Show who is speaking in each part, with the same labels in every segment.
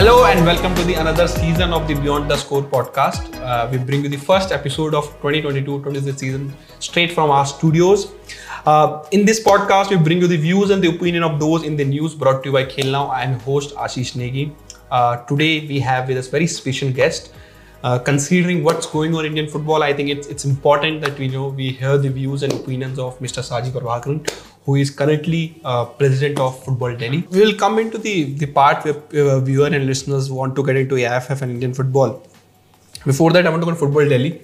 Speaker 1: Hello and welcome to the another season of the Beyond the Score podcast. Uh, we bring you the first episode of 2022-23 season straight from our studios. Uh, in this podcast, we bring you the views and the opinion of those in the news brought to you by Khel Now. I am host Ashish Negi. Uh, today we have with us very special guest. Uh, considering what's going on in Indian football, I think it's it's important that we know we hear the views and opinions of Mr. Saji Prabhakaran, who is currently uh, president of Football Delhi. We will come into the the part where uh, viewer and listeners want to get into AIFF and Indian football. Before that, I want to go to Football Delhi.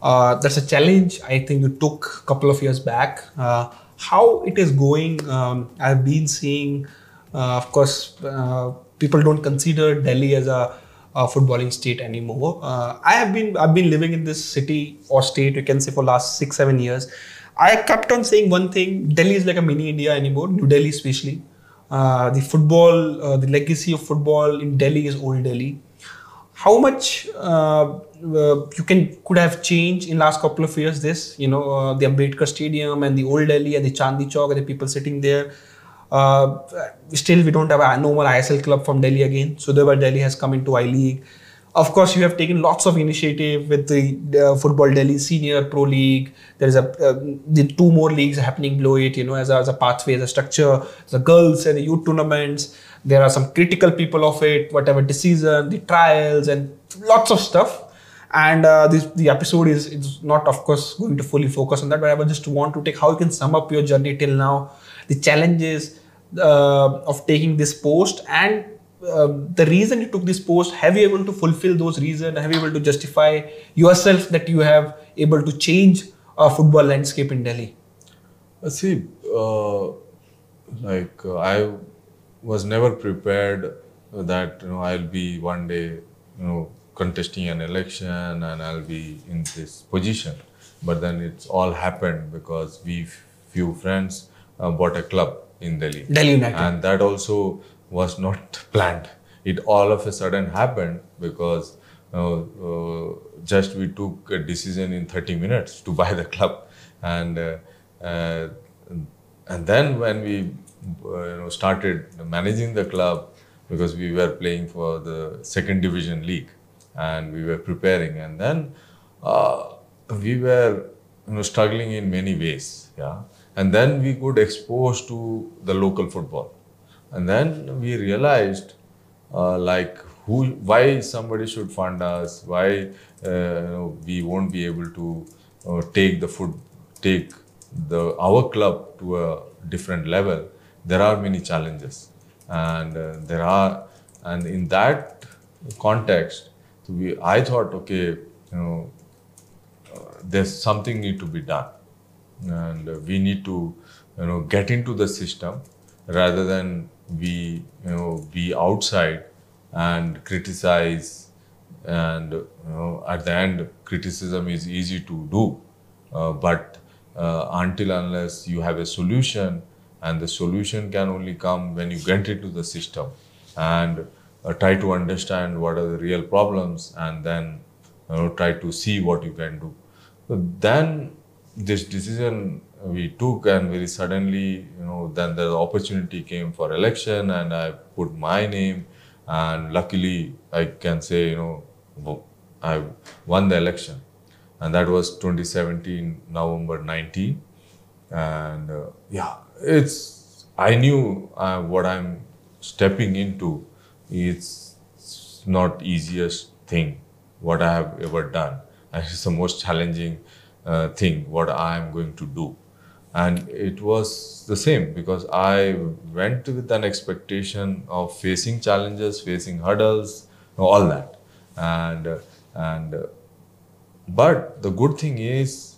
Speaker 1: Uh, that's a challenge I think you took a couple of years back. Uh, how it is going? Um, I've been seeing, uh, of course, uh, people don't consider Delhi as a, a footballing state anymore. Uh, I have been I've been living in this city or state you can say for last six seven years. I kept on saying one thing: Delhi is like a mini India anymore. New Delhi especially. Uh, the football, uh, the legacy of football in Delhi is old Delhi how much uh, uh, you can could have changed in last couple of years this you know uh, the ambedkar stadium and the old delhi and the chandni chowk and the people sitting there uh, still we don't have a normal isl club from delhi again. So delhi has come into i league. Of course you have taken lots of initiative with the uh, football delhi senior pro league. There is a uh, the two more leagues happening below it you know as a, as a pathway as a structure the girls and the youth tournaments. There are some critical people of it whatever decision the trials and lots of stuff. And uh, this the episode is it's not of course going to fully focus on that but i just want to take how you can sum up your journey till now the challenges uh, of taking this post and uh, the reason you took this post have you able to fulfill those reasons have you able to justify yourself that you have able to change a football landscape in delhi
Speaker 2: Uh, see, uh, like uh, I was never prepared that you know I'll be one day you know contesting an election and I'll be in this position. But then it's all happened because we few friends uh, bought a club in Delhi.
Speaker 1: delhi united.
Speaker 2: And that also was not planned. It all of a sudden happened because uh, uh, just we took a decision in 30 minutes to buy the club. And uh, uh, and then when we uh, you know started managing the club because we were playing for the second division league and we were preparing and then uh, we were you know struggling in many ways yeah and then we could expose to the local football. And then we realized uh, like who why somebody should fund us why uh, we won't be able to uh, take the foot take the our club to a different level. There are many challenges. And uh, there are and in that context we i thought okay you know uh, there's something need to be done and uh, we need to you know get into the system rather than we you know be outside and criticize and you know at the end criticism is easy to do. Uh, but uh, until unless you have a solution and the solution can only come when you get into the system and uh, try to understand what are the real problems and then you know try to see what you can do. Then this decision we took and very suddenly you know then the opportunity came for election and i put my name and luckily i can say you know i won the election. And that was 2017 november 19 and uh, yeah it's i knew uh, what i'm stepping into. It's not easiest thing what i have ever done. And it's the most challenging uh, thing what i am going to do. And it was the same because i went with an expectation of facing challenges facing hurdles all that. And uh, and uh, but the good thing is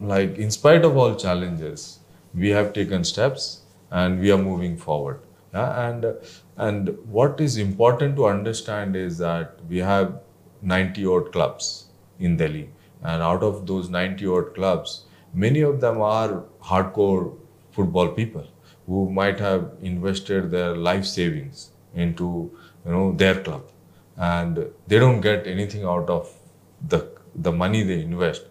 Speaker 2: like in spite of all challenges we have taken steps and we are moving forward. Yeah? and and what is important to understand is that we have 90 odd clubs in delhi and out of those 90 odd clubs many of them are hardcore football people who might have invested their life savings into you know their club and they don't get anything out of the the money they invest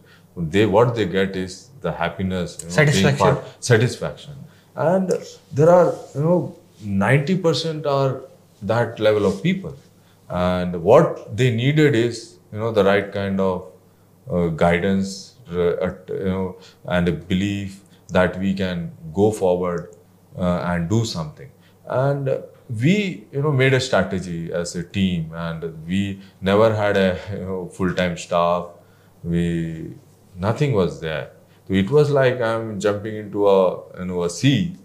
Speaker 2: they what they get is the happiness you know,
Speaker 1: Satisfaction.
Speaker 2: part- satisfaction and there are you know 90% are that level of people. And what they needed is, you know, the right kind of guidance, uh, at- you know, and a belief that we can go forward uh, and do something. And uh, we, you know, made a strategy as a team, and we never had a you know, full-time staff. We nothing was there. So it was like I'm jumping into a you know a sea.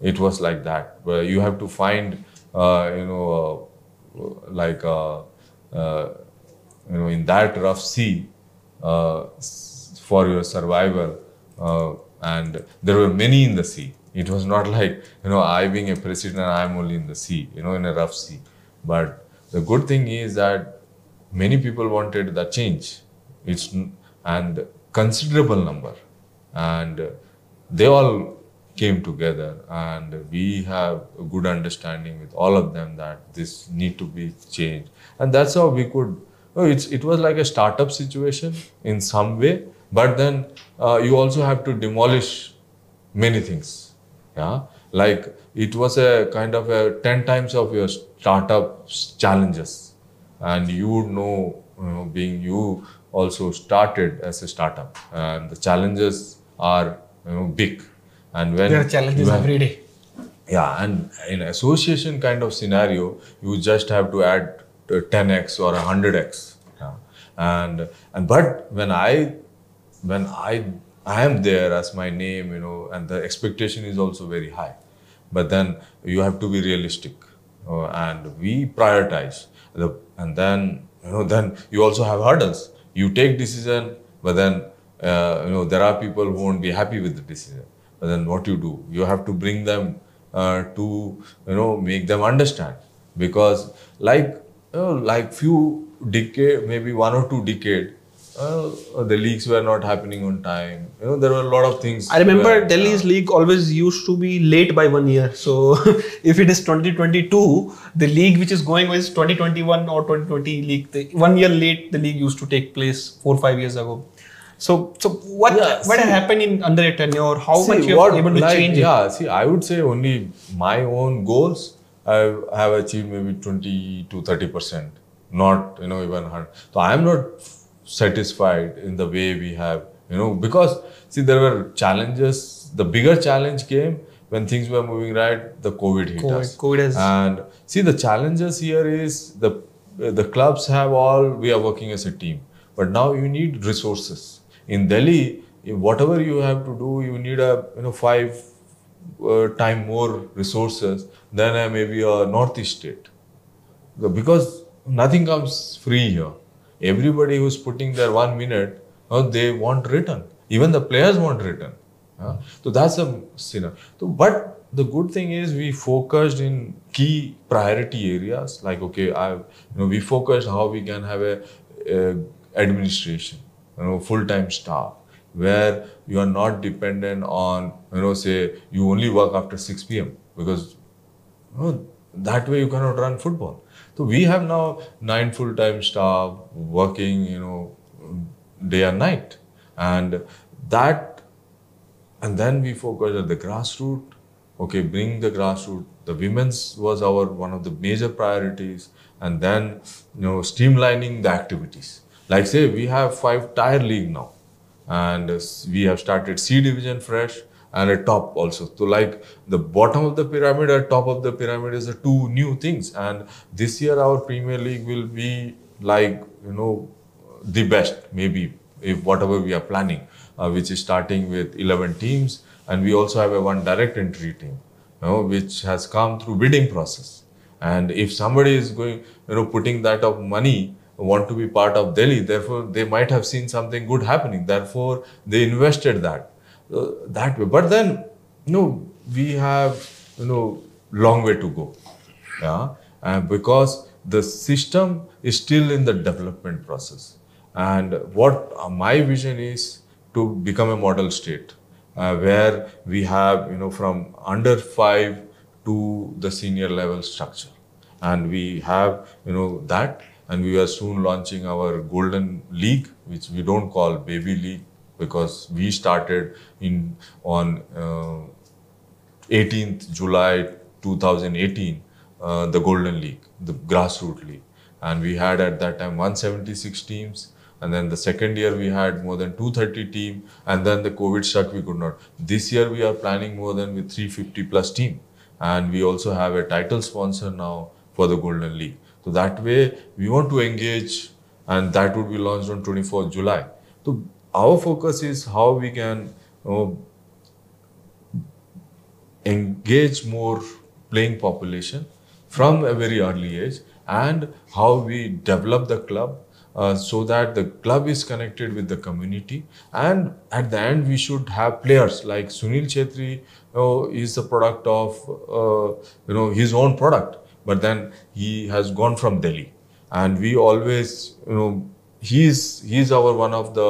Speaker 2: It was like that, where you have to find uh, you know uh, like uh, uh, you know in that rough sea uh, for your survival. Uh, and there were many in the sea. It was not like you know I being a president, I'm only in the sea, you know, in a rough sea. But the good thing is that many people wanted the change. It's and considerable number, and they all came together, and we have a good understanding with all of them that this need to be changed, and that's how we could. Oh, it's it was like a startup situation in some way, but then uh, you also have to demolish many things yeah? Like it was a kind of a 10 times of your startup challenges. And you would know, you know being you also started as a startup. And the challenges are you know big. And when
Speaker 1: There are challenges
Speaker 2: have-
Speaker 1: every day.
Speaker 2: yeah, and in association kind of scenario, you just have to add 10x or 100x. Yeah. And and but when I when I I am there as my name, you know, and the expectation is also very high. But then you have to be realistic, uh, and we prioritize the and then you know then you also have hurdles. You take decision, but then uh, you know there are people who won't be happy with the decision. But then what you do? You have to bring them uh, to you know make them understand because like know, like few decade maybe one or two decade uh, the leagues were not happening on time you know there were a lot of things
Speaker 1: I remember
Speaker 2: where,
Speaker 1: Delhi's league always used to be late by one year. So if it is 2022, the league which is going is 2021 or 2020 league. The, one year late, the league used to take place four or five years ago. So so what
Speaker 2: Yeah,
Speaker 1: what
Speaker 2: see-
Speaker 1: happened in under a tenure? How
Speaker 2: See,
Speaker 1: much you
Speaker 2: what,
Speaker 1: are able to
Speaker 2: like,
Speaker 1: change it?
Speaker 2: Yeah, see, I would say only my own goals I have achieved maybe 20 to 30 percent, not you know even 100. So I am not satisfied in the way we have, you know, because see there were challenges. The bigger challenge came when things were moving right. The COVID hit
Speaker 1: COVID-
Speaker 2: us.
Speaker 1: COVID has-
Speaker 2: And see, the challenges here is the the clubs have all. We are working as a team, but now you need resources. In Delhi, whatever you have to do, you need a you know five uh, time more resources than a, maybe a northeast state because nothing comes free here. Everybody who's putting their one minute, uh, they want return. Even the players want return. Uh, so that's a sinner. So, but the good thing is we focused in key priority areas. Like okay, I you know we focused how we can have a, a administration, you know, full time staff where you are not dependent on you know say you only work after 6 p.m. because no, that way you cannot run football. So we have now nine full-time staff working, you know, day and night, and that, and then we focus at the grassroots. Okay, bring the grassroots. The women's was our one of the major priorities, and then you know streamlining the activities. Like say we have five tier league now, and we have started C division fresh and a top also. So like the bottom of the pyramid and top of the pyramid is the two new things. And this year our Premier League will be like you know the best maybe if whatever we are planning, uh, which is starting with 11 teams, and we also have a one direct entry team, you know, which has come through bidding process. And if somebody is going, you know, putting that of money, want to be part of Delhi, therefore they might have seen something good happening. Therefore, they invested that uh, that way. But then, you know, we have you know long way to go. Yeah, and because the system is still in the development process. And what uh, my vision is to become a model state uh, where we have, you know, from under five to the senior level structure. And we have, you know, that. And we are soon launching our Golden League, which we don't call Baby League because we started in on uh, 18th July 2018 uh, the Golden League, the grassroots league. And we had at that time 176 teams. And then the second year we had more than 230 team. And then the COVID struck, we could not. This year we are planning more than with 350 plus team. And we also have a title sponsor now for the Golden League. So that way we want to engage and that would be launched on 24th July. So our focus is how we can engage more playing population from a very early age and how we develop the club uh, so that the club is connected with the community and at the end we should have players like Sunil Chhetri you know, is the product of uh, you know his own product but then he has gone from Delhi. And we always you know he's he's our one of the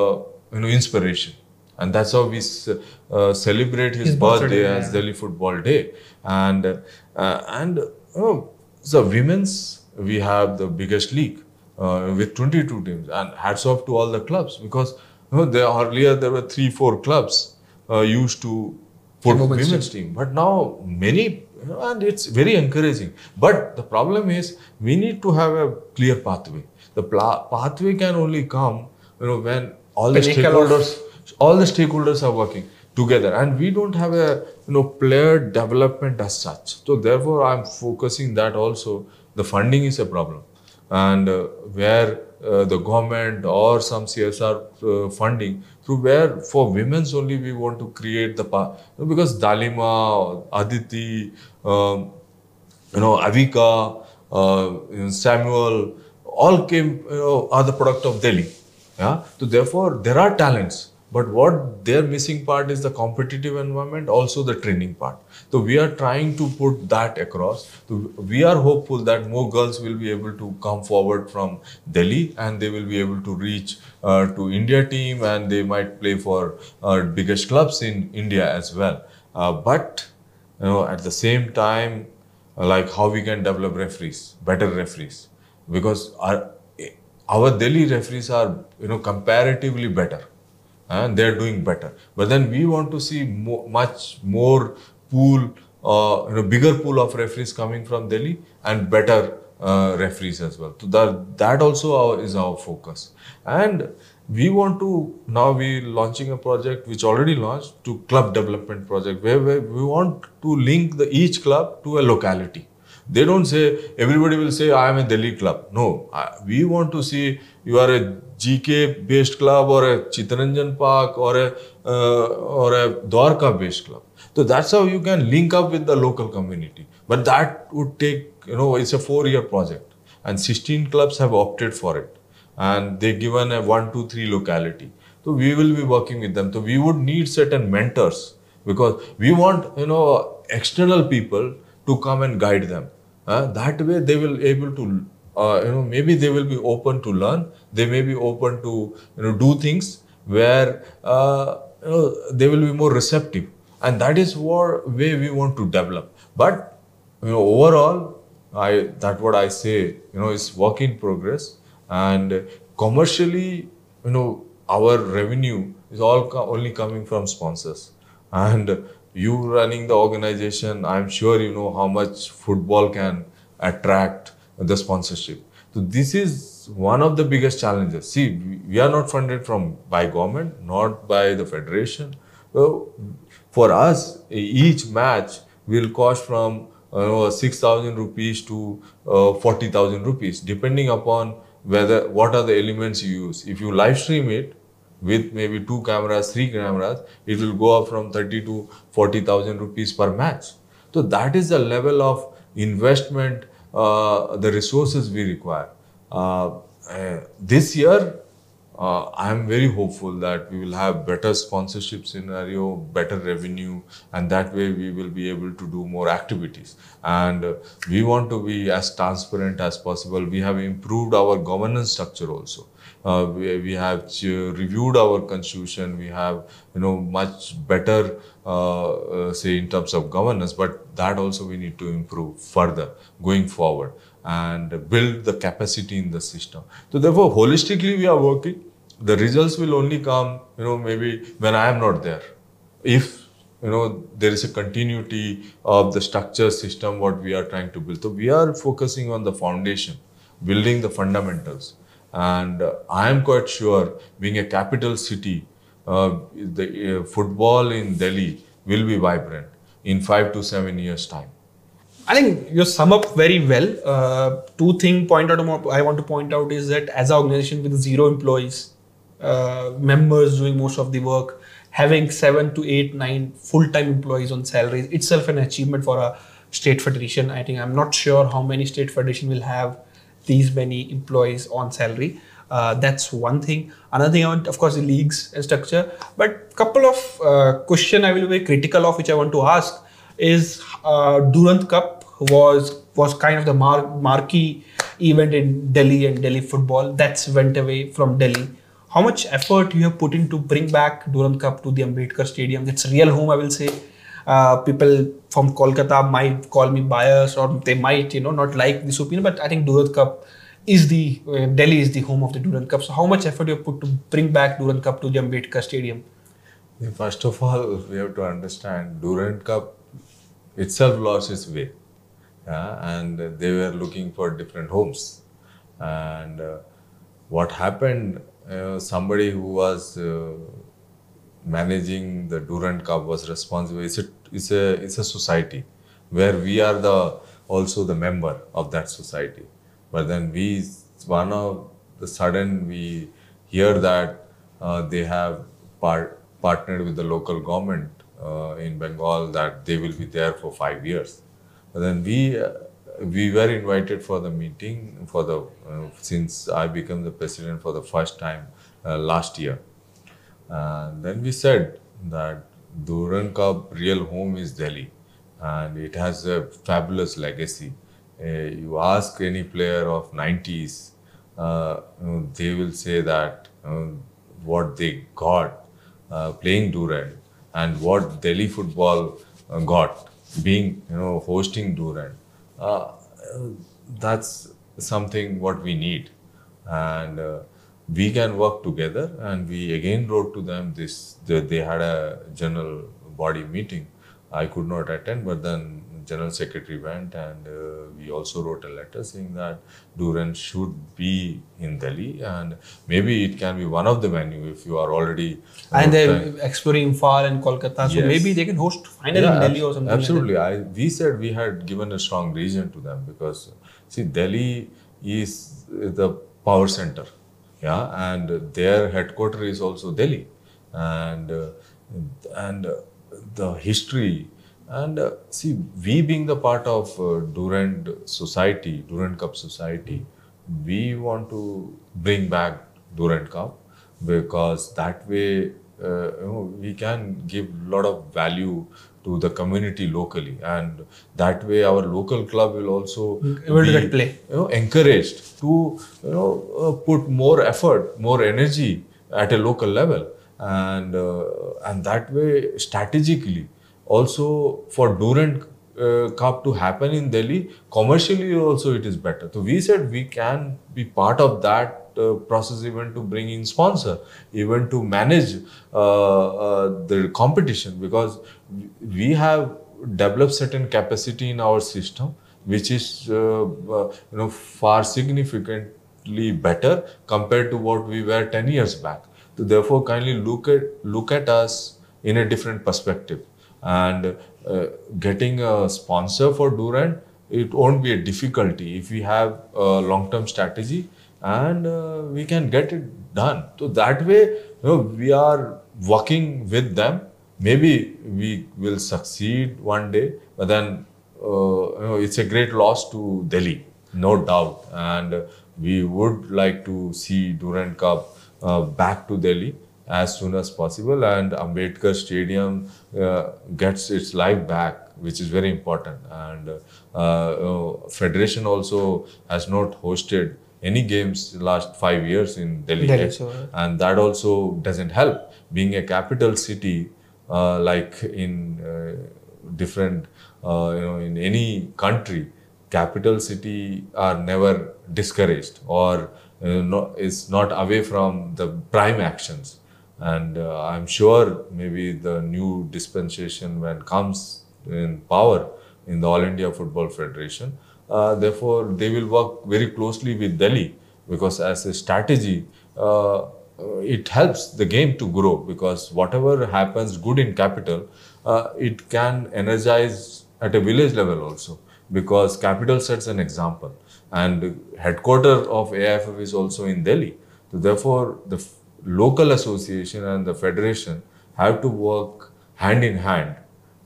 Speaker 2: you know inspiration. And that's how we uh, celebrate his,
Speaker 1: His
Speaker 2: birthday,
Speaker 1: birthday,
Speaker 2: as
Speaker 1: yeah.
Speaker 2: Delhi Football Day. And uh, and oh, the women's we have the biggest league uh, with 22 teams. And hats off to all the clubs because you know there earlier there were three four clubs uh, used to put
Speaker 1: women's
Speaker 2: women's team. but now many you know, and it's very encouraging. But the problem is we need to have a clear pathway. The pathway can only come you know when all the stakeholders all the stakeholders are working together. And we don't have a you know player development as such. So therefore i'm focusing that also. The funding is a problem. And uh, where uh, the government or some csr uh, funding through where for women's only we want to create the pa- because dalima aditi um, you know, Avika, uh, Samuel, all came, you know, are the product of Delhi. Yeah. So therefore, there are talents, but what their missing part is the competitive environment, also the training part. So we are trying to put that across. So we are hopeful that more girls will be able to come forward from Delhi and they will be able to reach uh, to India team and they might play for uh, biggest clubs in India as well. Uh, but you know, at the same time, like how we can develop referees, better referees, because our our Delhi referees are you know comparatively better, and they're doing better. But then we want to see mo- much more pool, uh, you know, bigger pool of referees coming from Delhi and better uh, referees as well. So that that also our, is our focus, and we want to now we launching a project which already launched to club development project where, where we want to link the each club to a locality they don't say everybody will say i am a delhi club no I, we want to see you are a gk based club or a chitranjan park or a uh, or a dwarka based club so that's how you can link up with the local community but that would take you know it's a four year project and 16 clubs have opted for it and they've given a one, two, three locality. So we will be working with them. So we would need certain mentors because we want you know external people to come and guide them. Uh, that way they will able to uh, you know maybe they will be open to learn. They may be open to you know do things where uh, you know they will be more receptive, and that is what way we want to develop. But you know overall, I that what I say you know is work in progress and commercially you know our revenue is all co- only coming from sponsors and you running the organization i'm sure you know how much football can attract the sponsorship. So this is one of the biggest challenges. See we- are not funded from by government not by the federation. So for us each match will cost from you know, 6000 rupees to uh, 40000 rupees depending upon whether what are the elements you use. If you live stream it with maybe two cameras three cameras it will go up from 30 to 40000 rupees per match so that is the level of investment uh, the resources we require uh, uh, this year uh, I am very hopeful that we will have better sponsorship scenario, better revenue, and that way we will be able to do more activities. And we want to be as transparent as possible. We have improved our governance structure also. Uh, we, we have reviewed our constitution. We have you know much better uh, uh, say in terms of governance, but that also we need to improve further going forward and build the capacity in the system. So therefore, holistically we are working. The results will only come, you know, maybe when I am not there. If you know there is a continuity of the structure system what we are trying to build so we are focusing on the foundation building the fundamentals and i am quite sure being a capital city uh, the uh, football in delhi will be vibrant in 5 to 7 years time
Speaker 1: I think you sum up very well. Uh, two thing point out I want to point out is that as an organization with zero employees, uh, members doing most of the work, having seven to eight, nine full-time employees on salaries itself an achievement for a state federation. I think I'm not sure how many state federation will have these many employees on salary. Uh, that's one thing. Another thing I want, of course, the leagues and structure. But couple of uh, question I will be critical of, which I want to ask is uh, Durand Cup was was kind of the mar- marquee event in Delhi and Delhi football. That's went away from Delhi. How much effort you have put in to bring back Durand Cup to the Ambedkar Stadium? That's real home, I will say. Uh, people from Kolkata might call me biased, or they might, you know, not like this opinion. But I think Durand Cup is the uh, Delhi is the home of the Durand Cup. So how much effort you have put to bring back Durand Cup to the Ambedkar Stadium?
Speaker 2: First of all, we have to understand Durand Cup itself lost its way and they were looking for different homes. And uh, what happened, uh, somebody who was uh, managing the Durand Cup was responsible. It's a, it's a, it's a society where we are the also the member of that society. But then we, one of the sudden we hear that uh, they have part, partnered with the local government uh, in Bengal that they will be there for five years. But then we uh, we were invited for the meeting for the uh, since I became the president for the first time uh, last year. Then we said that Durand Cup real home is Delhi, and it has a fabulous legacy. Uh, you ask any player of 90s, uh, they will say that what they got playing Durand and what Delhi football got being you know hosting Durand, uh, that's something what we need, and uh, we can work together. And we again wrote to them this. They, they had a general body meeting. I could not attend, but then general secretary went and uh, we also wrote a letter saying that Durand should be in Delhi and maybe it can be one of the venue if you are already
Speaker 1: and they're exploring Imphal and Kolkata so yes. maybe they can host finally yeah, in Delhi or something
Speaker 2: absolutely
Speaker 1: like
Speaker 2: I, we said we had given a strong reason to them because see Delhi is the power center yeah and their headquarters is also Delhi. And and the history. And uh, see, we being the part of uh, Durand society, Durand Cup society, we want to bring back Durand Cup because that way uh, you know, we can give a lot of value to the community locally. And that way our local club will also
Speaker 1: able be, to play
Speaker 2: you know encouraged to you know uh, put more effort more energy at a local level. And uh, and that way strategically also for Durand uh, Cup to happen in Delhi, commercially also it is better. So we said we can be part of that uh, process even to bring in sponsor, even to manage uh, uh the competition because we have developed certain capacity in our system which is uh, you know far significantly better compared to what we were 10 years back. So therefore kindly look at look at us in a different perspective and uh, getting a sponsor for Durand, it won't be a difficulty if we have a long-term strategy and uh, we can get it done. So that way, you know, we are working with them. Maybe we will succeed one day, but then uh, you know, it's a great loss to Delhi, no doubt. And we would like to see Durand Cup uh, back to Delhi as soon as possible and Ambedkar Stadium uh, gets its life back which is very important and uh, uh, federation also has not hosted any games last five years in Delhi, Delhi and that also doesn't help. Being a capital city uh, like in uh, different uh, you know in any country capital city are never discouraged or uh, no, is not away from the prime actions. And uh, I'm sure maybe the new dispensation when comes in power in the All India Football Federation, therefore they will work very closely with Delhi because as a strategy, uh, it helps the game to grow because whatever happens good in capital, uh, it can energize at a village level also because capital sets an example and headquarter of AIFF is also in Delhi. So therefore, the local association and the federation have to work hand in hand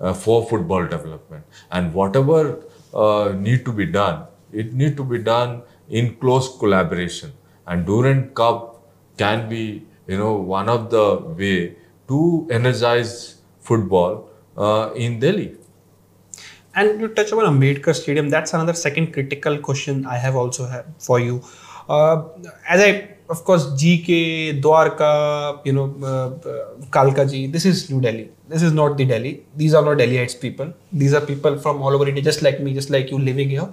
Speaker 2: uh, for football development and whatever uh, need to be done, it need to be done in close collaboration. And Durand Cup can be, you know, one of the way to energize football uh, in Delhi.
Speaker 1: And you touch upon Ambedkar Stadium. That's another second critical question I have also have for you. Uh, as I, of course, GK, Dwarka, you know, uh, uh, Kalka ji, this is New Delhi. This is not the Delhi. These are not Delhiites people. These are people from all over India, just like me, just like you living here.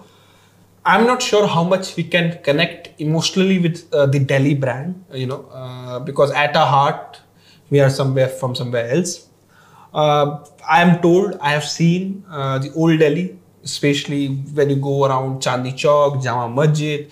Speaker 1: I'm not sure how much we can connect emotionally with uh, the Delhi brand, you know, uh, because at our heart, we are somewhere from somewhere else. Uh, I am told, I have seen uh, the old Delhi, especially when you go around Chandni Chowk, Jama Masjid.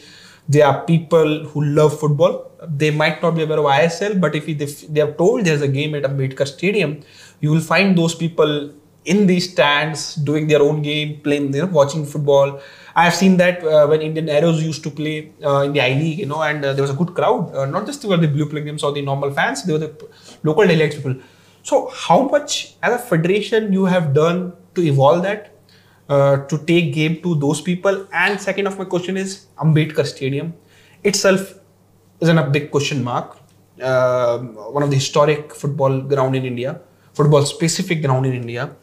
Speaker 1: There are people who love football. They might not be aware of ISL, but if they, are told there's a game at Ambedkar Stadium, you will find those people in these stands doing their own game, playing, you know, watching football. I have seen that uh, when Indian Arrows used to play uh, in the I League, you know, and uh, there was a good crowd. Uh, not just were the blue pilgrims or the normal fans, they were the local Delhi people. So, how much as a federation you have done to evolve that, uh, to take game to those people? And second of my question is Ambedkar Stadium itself is a big question mark. Uh, one of the historic football ground in India, football specific ground in India.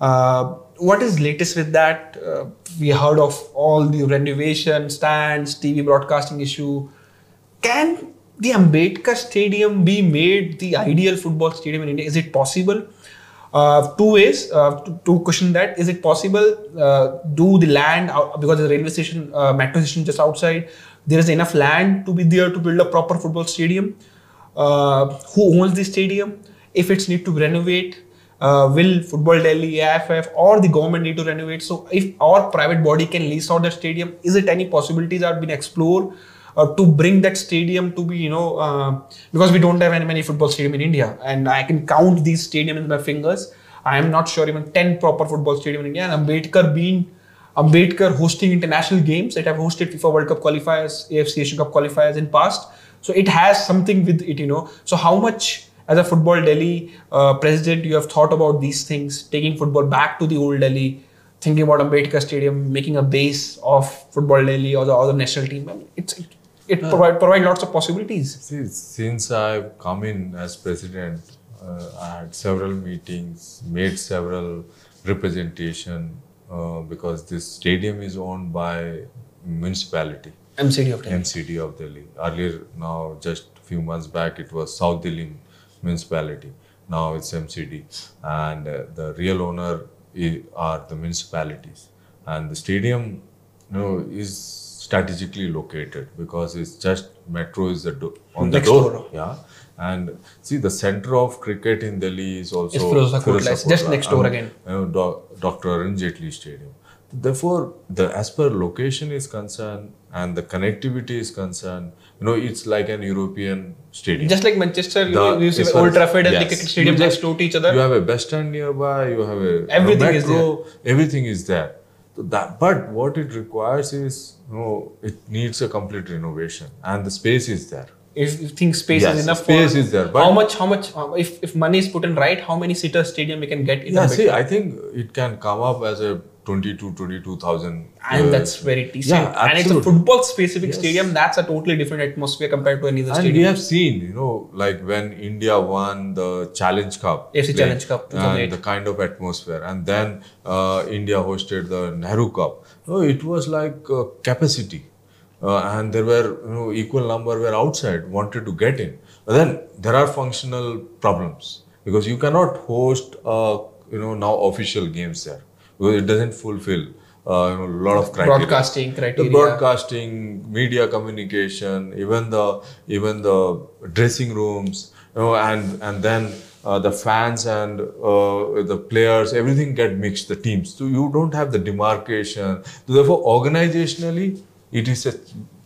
Speaker 1: Uh, what is latest with that? Uh, we heard of all the renovation, stands, TV broadcasting issue. Can the Ambedkar Stadium be made the ideal football stadium in India? Is it possible? Uh, two ways uh, to, to question that. Is it possible? Uh, do the land out, because the railway station, uh, metro station just outside, there is enough land to be there to build a proper football stadium. Uh, who owns the stadium? If it's need to renovate, uh, will Football Delhi, AFF, or the government need to renovate? So, if our private body can lease out the stadium, is it any possibilities that have been explored uh, to bring that stadium to be, you know, uh, because we don't have any many football stadium in India, and I can count these stadiums in my fingers. I am not sure even ten proper football stadium in India, and Ambedkar being Ambedkar hosting international games that have hosted FIFA World Cup qualifiers, AFC Asian Cup qualifiers in past. So it has something with it, you know. So how much as a football Delhi uh, president you have thought about these things, taking football back to the old Delhi, thinking about Ambedkar Stadium, making a base of football Delhi or the other national team. It's it, it provide provide lots of possibilities.
Speaker 2: See, since I've come in as president, uh, I had several meetings, made several representation uh, because this stadium is owned by municipality,
Speaker 1: MCD of Delhi.
Speaker 2: MCD of Delhi. Earlier, now just few months back, it was South Delhi municipality. Now it's MCD, and uh, the real owner i- are the municipalities. And the stadium, you know, is strategically located because it's just metro is the do- on
Speaker 1: Next
Speaker 2: the door.
Speaker 1: door.
Speaker 2: Yeah, and see the center of cricket in Delhi is also
Speaker 1: It's just next door
Speaker 2: And,
Speaker 1: again.
Speaker 2: You know, Do- Dr. Arun Jaitley Stadium. Therefore, the as per location is concerned and the connectivity is concerned, you know, it's like an European stadium.
Speaker 1: Just like Manchester, you,
Speaker 2: The-
Speaker 1: you see
Speaker 2: as
Speaker 1: Old Trafford and the cricket stadium
Speaker 2: You
Speaker 1: next
Speaker 2: just-
Speaker 1: door to each other.
Speaker 2: You have a bus stand nearby. You have a a
Speaker 1: Everything is
Speaker 2: metro, Everything is there. So that, but what it requires is, you know, it needs a complete renovation, and the space is there.
Speaker 1: if you think space
Speaker 2: Yes,
Speaker 1: is enough
Speaker 2: space
Speaker 1: for
Speaker 2: is there, but-
Speaker 1: how much how much uh, if if money is put in right how many seater stadium we can get in
Speaker 2: Yeah, see, I think it can come up as a 22, 22,000.
Speaker 1: and
Speaker 2: uh,
Speaker 1: that's very decent
Speaker 2: yeah,
Speaker 1: and it's a football specific
Speaker 2: Yes.
Speaker 1: stadium that's a totally different atmosphere compared to any other stadium.
Speaker 2: And we have seen, you know, like when India won the Challenge Cup,
Speaker 1: AFC Challenge Cup,
Speaker 2: and the kind of atmosphere, and then uh, India hosted the Nehru Cup. No, it was like uh, capacity, uh, and there were you know equal number were outside wanted to get in. But then there are functional problems because you cannot host uh, you know now official games there it doesn't fulfill uh, you know, a lot of criteria
Speaker 1: broadcasting
Speaker 2: the broadcasting media communication even the even the dressing rooms you know, and and then uh, the fans and uh, the players, everything get mixed. The teams, so you don't have the demarcation. So therefore, organizationally, it is a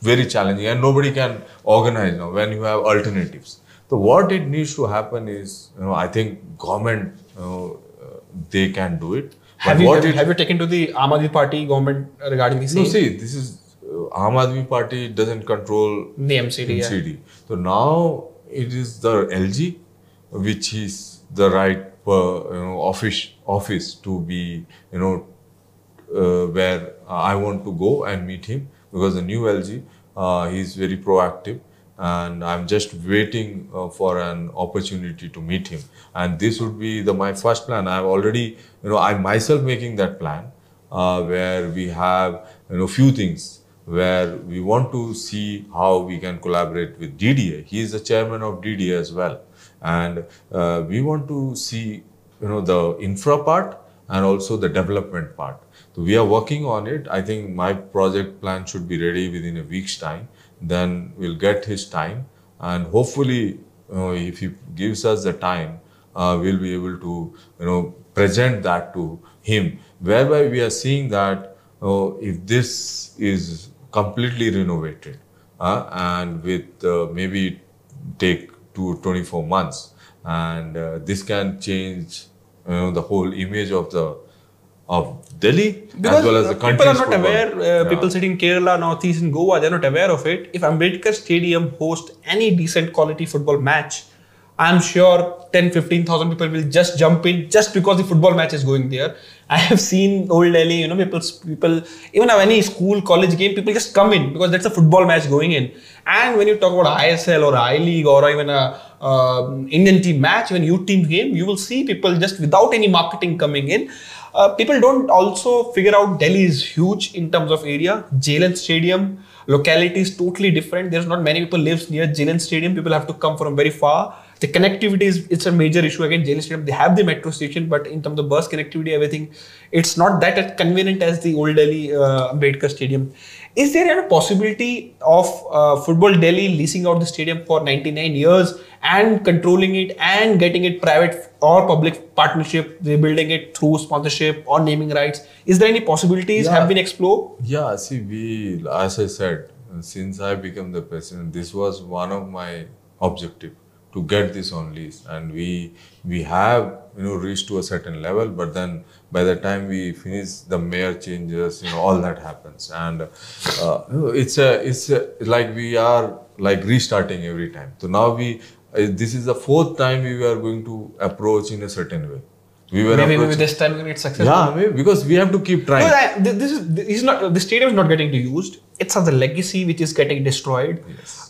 Speaker 2: very challenging, and nobody can organize now when you have alternatives. So what it needs to happen is, you know, I think government, you know, uh, they can do it.
Speaker 1: Have you, have,
Speaker 2: it-
Speaker 1: have you taken to the Aam Aadmi Party government regarding this?
Speaker 2: no, see, this is uh, Aam Aadmi Party doesn't control
Speaker 1: the MCD, yeah.
Speaker 2: So now it is the LG, which is the right uh, you know office office to be you know uh, where I want to go and meet him because the new LG uh, he is very proactive and I'm just waiting uh, for an opportunity to meet him and this would be the my first plan I've already you know I'm myself making that plan uh, where we have you know few things where we want to see how we can collaborate with DDA. He is the chairman of DDA as well, and uh, we want to see you know the infra part and also the development part. So we are working on it. I think my project plan should be ready within a week's time. Then we'll get his time, and hopefully, if he gives us the time, uh, we'll be able to you know present that to him. Whereby we are seeing that uh, if this is completely renovated uh, and with uh, maybe take to 24 months and uh, this can change you know the whole image of the of Delhi
Speaker 1: Because
Speaker 2: as well as the
Speaker 1: uh,
Speaker 2: country.
Speaker 1: people are not aware, uh, people sitting in Kerala, Northeast, and Goa, they're not aware of it. If Ambedkar Stadium hosts any decent quality football match, I'm sure 10, 15,000 people will just jump in just because the football match is going there. I have seen old Delhi, you know, people, people even have any school, college game, people just come in because that's a football match going in. And when you talk about ISL or I League or even a um Indian team match, even youth team game, you will see people just without any marketing coming in. Uh, people don't also figure out Delhi is huge in terms of area. JLN Stadium locality is totally different. There's not many people lives near JLN Stadium. People have to come from very far. The connectivity is it's a major issue again. JLN Stadium they have the metro station, but in terms of bus connectivity, everything, it's not that convenient as the old Delhi uh, Ambedkar Stadium. Is there any possibility of uh, Football Delhi leasing out the stadium for 99 years and controlling it and getting it private or public partnership, rebuilding it through sponsorship or naming rights? Is there any possibilities
Speaker 2: Yeah.
Speaker 1: have been explored?
Speaker 2: Yeah, see, we, as I said, since I became the president, this was one of my objective to get this on lease, and we we have you know reached to a certain level, but then by the time we finish, the mayor changes, you know, all that happens, and uh, it's a it's a, like we are like restarting every time. So now we uh, this is the fourth time we are going to approach in a certain way. We were
Speaker 1: Maybe, maybe this time get successful.
Speaker 2: yeah, maybe, because we have to keep trying.
Speaker 1: No, I- this is this is not the stadium is not getting used. It's as a legacy which is getting destroyed.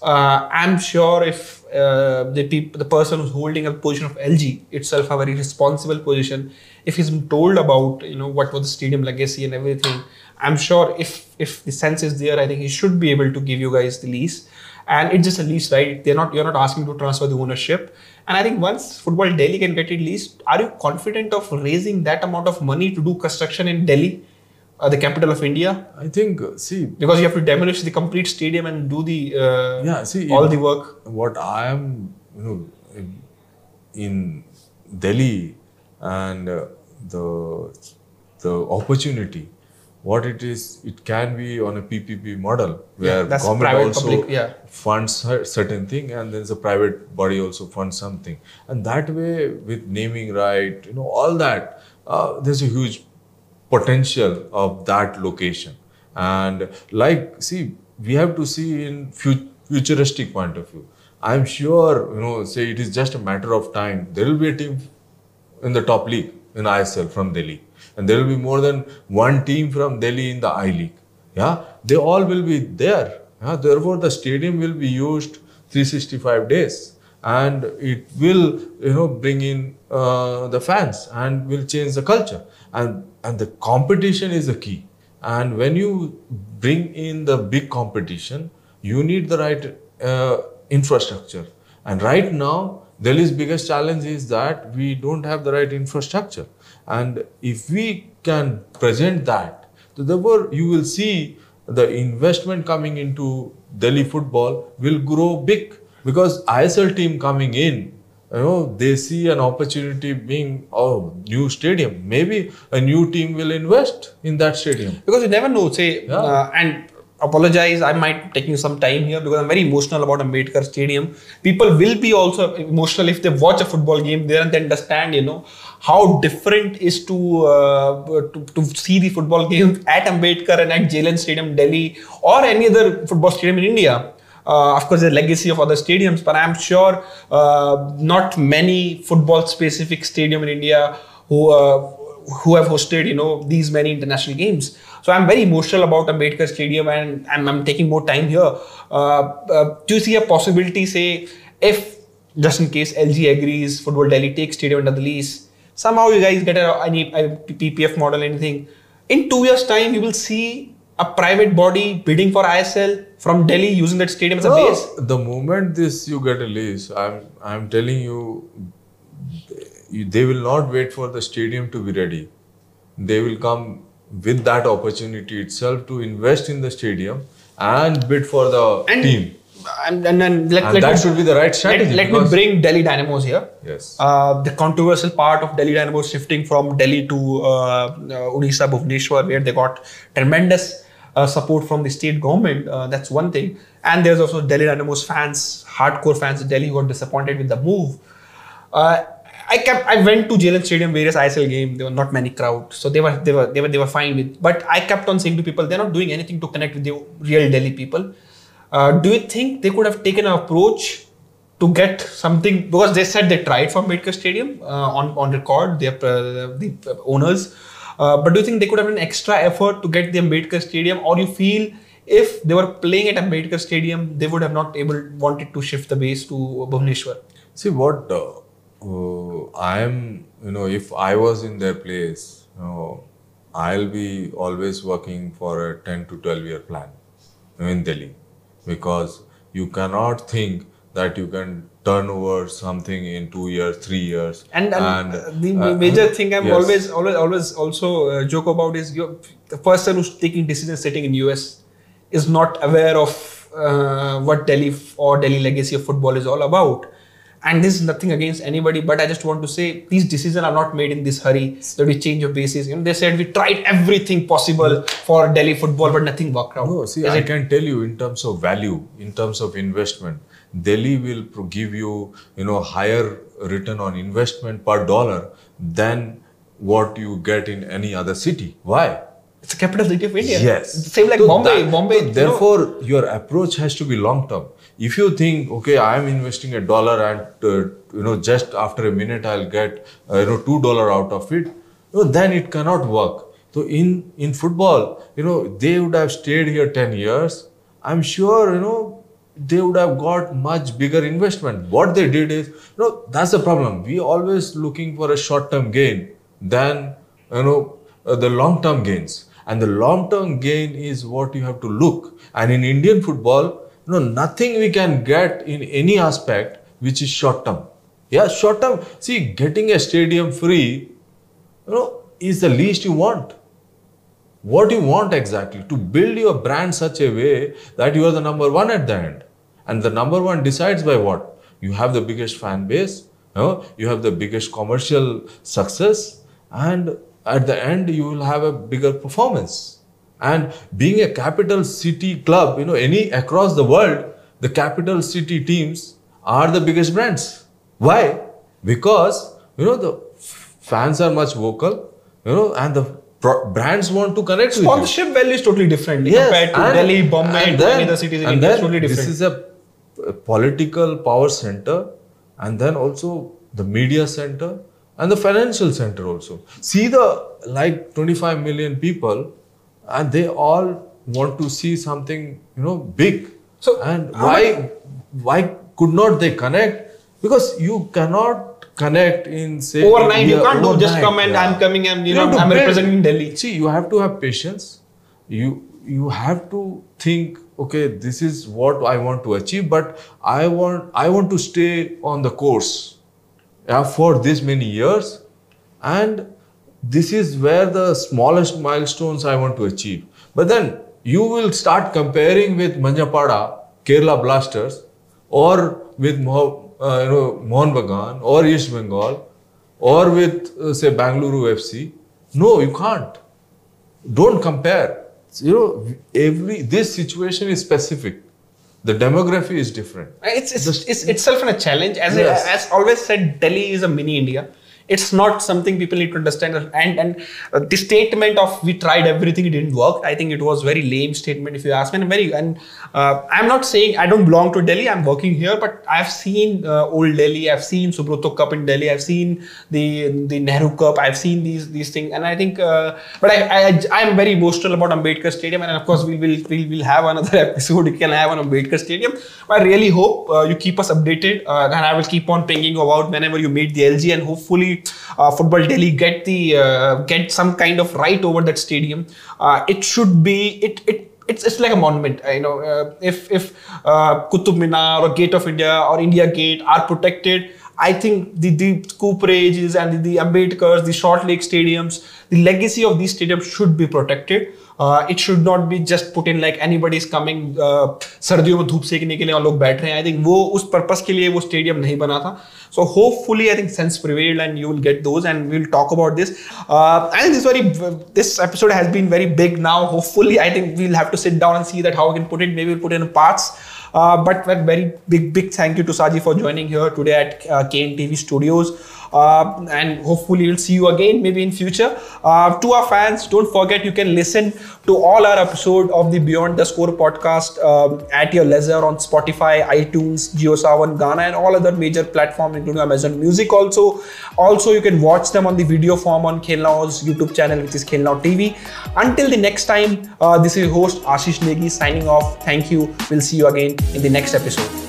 Speaker 1: Uh, I'm sure if uh, the peop- the person who's holding a position of LG itself a very responsible position, if he's been told about you know what was the stadium legacy and everything, I'm sure if if the sense is there, I think he should be able to give you guys the lease. And it's just a lease, right? They're not you're not asking to transfer the ownership. And I think once Football Delhi can get it leased, are you confident of raising that amount of money to do construction in Delhi? Uh, the capital of India,
Speaker 2: I think uh, see
Speaker 1: because you have to demolish the complete stadium and do the uh,
Speaker 2: Yeah, see,
Speaker 1: all the work.
Speaker 2: what I am, you know, in- Delhi and uh, the the opportunity, what it is, it can be on a PPP model where
Speaker 1: that's
Speaker 2: government
Speaker 1: private,
Speaker 2: also
Speaker 1: public, yeah.
Speaker 2: funds certain thing and then the private body also funds something, and that way with naming right, you know, all that, uh, there's a huge potential of that location. And like see we have to see in fu- futuristic point of view. I'm sure you know say it is just a matter of time there will be a team in the top league in ISL from Delhi. And there will be more than one team from Delhi in the I League. Yeah? They all will be there. Yeah? therefore the stadium will be used 365 days. And it will you know bring in uh, the fans and will change the culture and and the competition is the key. And when you bring in the big competition you need the right uh, infrastructure. And right now delhi's biggest challenge is that we don't have the right infrastructure. And if we can present that therefore you will see the investment coming into delhi football will grow big. Because isl team coming in you know they see an opportunity being oh new stadium. Maybe a new team will invest in that stadium.
Speaker 1: Because you never know say
Speaker 2: Yeah.
Speaker 1: uh, and apologize i might taking some time here because i'm very emotional about ambedkar stadium. People will be also emotional if they watch a football game there and they understand you know how different is to uh, to, to see the football game at ambedkar and at JLN stadium delhi or any other football stadium in india uh, of course, the legacy of other stadiums, but I'm sure uh, not many football-specific stadium in India who uh, who have hosted you know these many international games. So I'm very emotional about Ambedkar Stadium, and I'm, taking more time here. Uh, uh, do you see a possibility, say, if just in case LG agrees, Football Delhi takes stadium under the lease, somehow you guys get a, any a PPF model, anything. In two years' time, you will see a private body bidding for ISL from Delhi using that stadium as a base.
Speaker 2: the moment this you get a lease i'm i'm telling you, you they will not wait for the stadium to be ready they will come with that opportunity itself to invest in the stadium and bid for the
Speaker 1: And,
Speaker 2: team
Speaker 1: and, and then let,
Speaker 2: and
Speaker 1: let
Speaker 2: that
Speaker 1: me,
Speaker 2: should be the right
Speaker 1: let,
Speaker 2: strategy
Speaker 1: let me bring Delhi Dynamos here.
Speaker 2: yes
Speaker 1: Uh, the controversial part of Delhi Dynamos shifting from Delhi to uh, uh, Odisha, Bhubaneswar, where they got tremendous uh, support from the state government. Uh, that's one thing. And there's also Delhi Dynamos fans, hardcore fans in Delhi who got disappointed with the move. Uh, I kept. I went to JLN Stadium various ISL game. There were not many crowd, so they were they were they were they were fine with. But I kept on saying to people, they're not doing anything to connect with the real Delhi people. Uh, do you think they could have taken an approach to get something because they said they tried for Ambedkar Stadium uh, on on record, their uh, the owners. Uh, but do you think they could have an extra effort to get the Ambedkar Stadium, or you feel if they were playing at Ambedkar Stadium, they would have not able wanted to shift the base to Bhubaneswar?
Speaker 2: See what uh, uh, I am, you know, if I was in their place, you know, I'll be always working for a 10 to 12 year plan in Delhi because you cannot think that you can turn over something in two years, three years.
Speaker 1: And, and, uh, the
Speaker 2: uh,
Speaker 1: major thing I'm
Speaker 2: yes.
Speaker 1: always, always, always also uh, joke about is the person who's taking decisions sitting in US is not aware of uh, what Delhi f- or Delhi legacy of football is all about. And this is nothing against anybody, but I just want to say these decisions are not made in this hurry that we change of basis. You know, they said we tried everything possible for Delhi football, but nothing worked out.
Speaker 2: No, see, I
Speaker 1: it-
Speaker 2: can tell you in terms of value, in terms of investment, Delhi will give you, you know, higher return on investment per dollar than what you get in any other city. Why?
Speaker 1: it's a capital city of India.
Speaker 2: Yes.
Speaker 1: Same like
Speaker 2: So
Speaker 1: Bombay.
Speaker 2: that-
Speaker 1: Bombay.
Speaker 2: so
Speaker 1: you know,
Speaker 2: therefore, your approach has to be long term. If you think, okay, I am investing a dollar and uh, you know just after a minute I'll get uh, you know two dollar out of it, you know, then it cannot work. So in in football, you know, they would have stayed here ten years. I'm sure you know they would have got much bigger investment. What they did is, you know, that's the problem. We always looking for a short term gain than you know uh, the long term gains. And the long term gain is what you have to look. And in indian football you know nothing we can get in any aspect which is short term yeah short term see getting a stadium free you know is the least you want. What you want exactly? To build your brand such a way that you are the number one at the end and the number one decides by what you have the biggest fan base you, know, you have the biggest commercial success and at the end you will have a bigger performance and being a capital city club you know any across the world the capital city teams are the biggest brands why because you know the fans are much vocal you know and the pro- brands want to connect with you
Speaker 1: sponsorship value is totally different
Speaker 2: Yes,
Speaker 1: compared to Delhi, Bombay,
Speaker 2: and then-
Speaker 1: other cities in India. Totally different.
Speaker 2: This is a political power center, and then also the media center and the financial center also. See the like 25 million people, and they all want to see something you know big.
Speaker 1: So,
Speaker 2: and why why could not they connect? Because you cannot connect in say
Speaker 1: overnight you can't do just come and
Speaker 2: yeah.
Speaker 1: i'm coming and you
Speaker 2: You
Speaker 1: know i'm representing delhi
Speaker 2: See, you have to have patience. You you have to think, okay, this is what I want to achieve, but I want I want to stay on the course yeah, for this many years, and this is where the smallest milestones I want to achieve. But then you will start comparing with Manjappada, Kerala Blasters, or with Moh- uh, you know, Mohun Bagan or East Bengal or with, uh, say, Bangalore FC. No, you can't. Don't compare. You know, every this situation is specific. The demography is different.
Speaker 1: It's, it's, it's itself a challenge. As,
Speaker 2: Yes.
Speaker 1: I, as always said, Delhi is a mini India. It's not something people need to understand. And and uh, the statement of we tried everything, it didn't work. I think it was very lame statement if you ask me. And very and uh, I'm not saying I don't belong to Delhi. I'm working here, but I've seen uh, old Delhi. I've seen Subroto Cup in Delhi. I've seen the the Nehru Cup. I've seen these these things, and I think. Uh, but I, I I'm very emotional about Ambedkar Stadium, and of course we will we'll, we'll have another episode. You can have on Ambedkar Stadium. But I really hope uh, you keep us updated, uh, and I will keep on pinging you about whenever you meet the LG, and hopefully uh, Football Delhi get the uh, get some kind of right over that stadium. Uh, it should be it it it's, it's like a monument. You know, uh, if if uh, Qutub Minar or Gate of India or India Gate are protected, I think the the Cooperages and the, the Ambedkars, the Short Lake stadiums, the legacy of these stadiums should be protected. Uh, it should not be just put in like anybody is coming uh, सर्दियों में धूप सेकने के लिए और लोग बैठ रहे हैं आई थिंक वो उस पर्पस के लिए वो स्टेडियम नहीं बना था so hopefully i think sense prevailed and you will get those and we'll talk about this uh, i think this very this episode has been very big now hopefully i think we'll have to sit down and see that how we can put it maybe we'll put it in parts uh, but a very big big thank you to Shaji for joining here today at uh, kntv studios uh, and hopefully we'll see you again maybe in future. Uh, to our fans don't forget you can listen to all our episode of the beyond the score podcast um, at your leisure on spotify itunes JioSaavn Gaana and all other major platforms including amazon music also. Also you can watch them on the video form on Khel Now's youtube channel which is Khel Now tv until the next time uh, this is your host ashish negi signing off. Thank you. We'll see you again in the next episode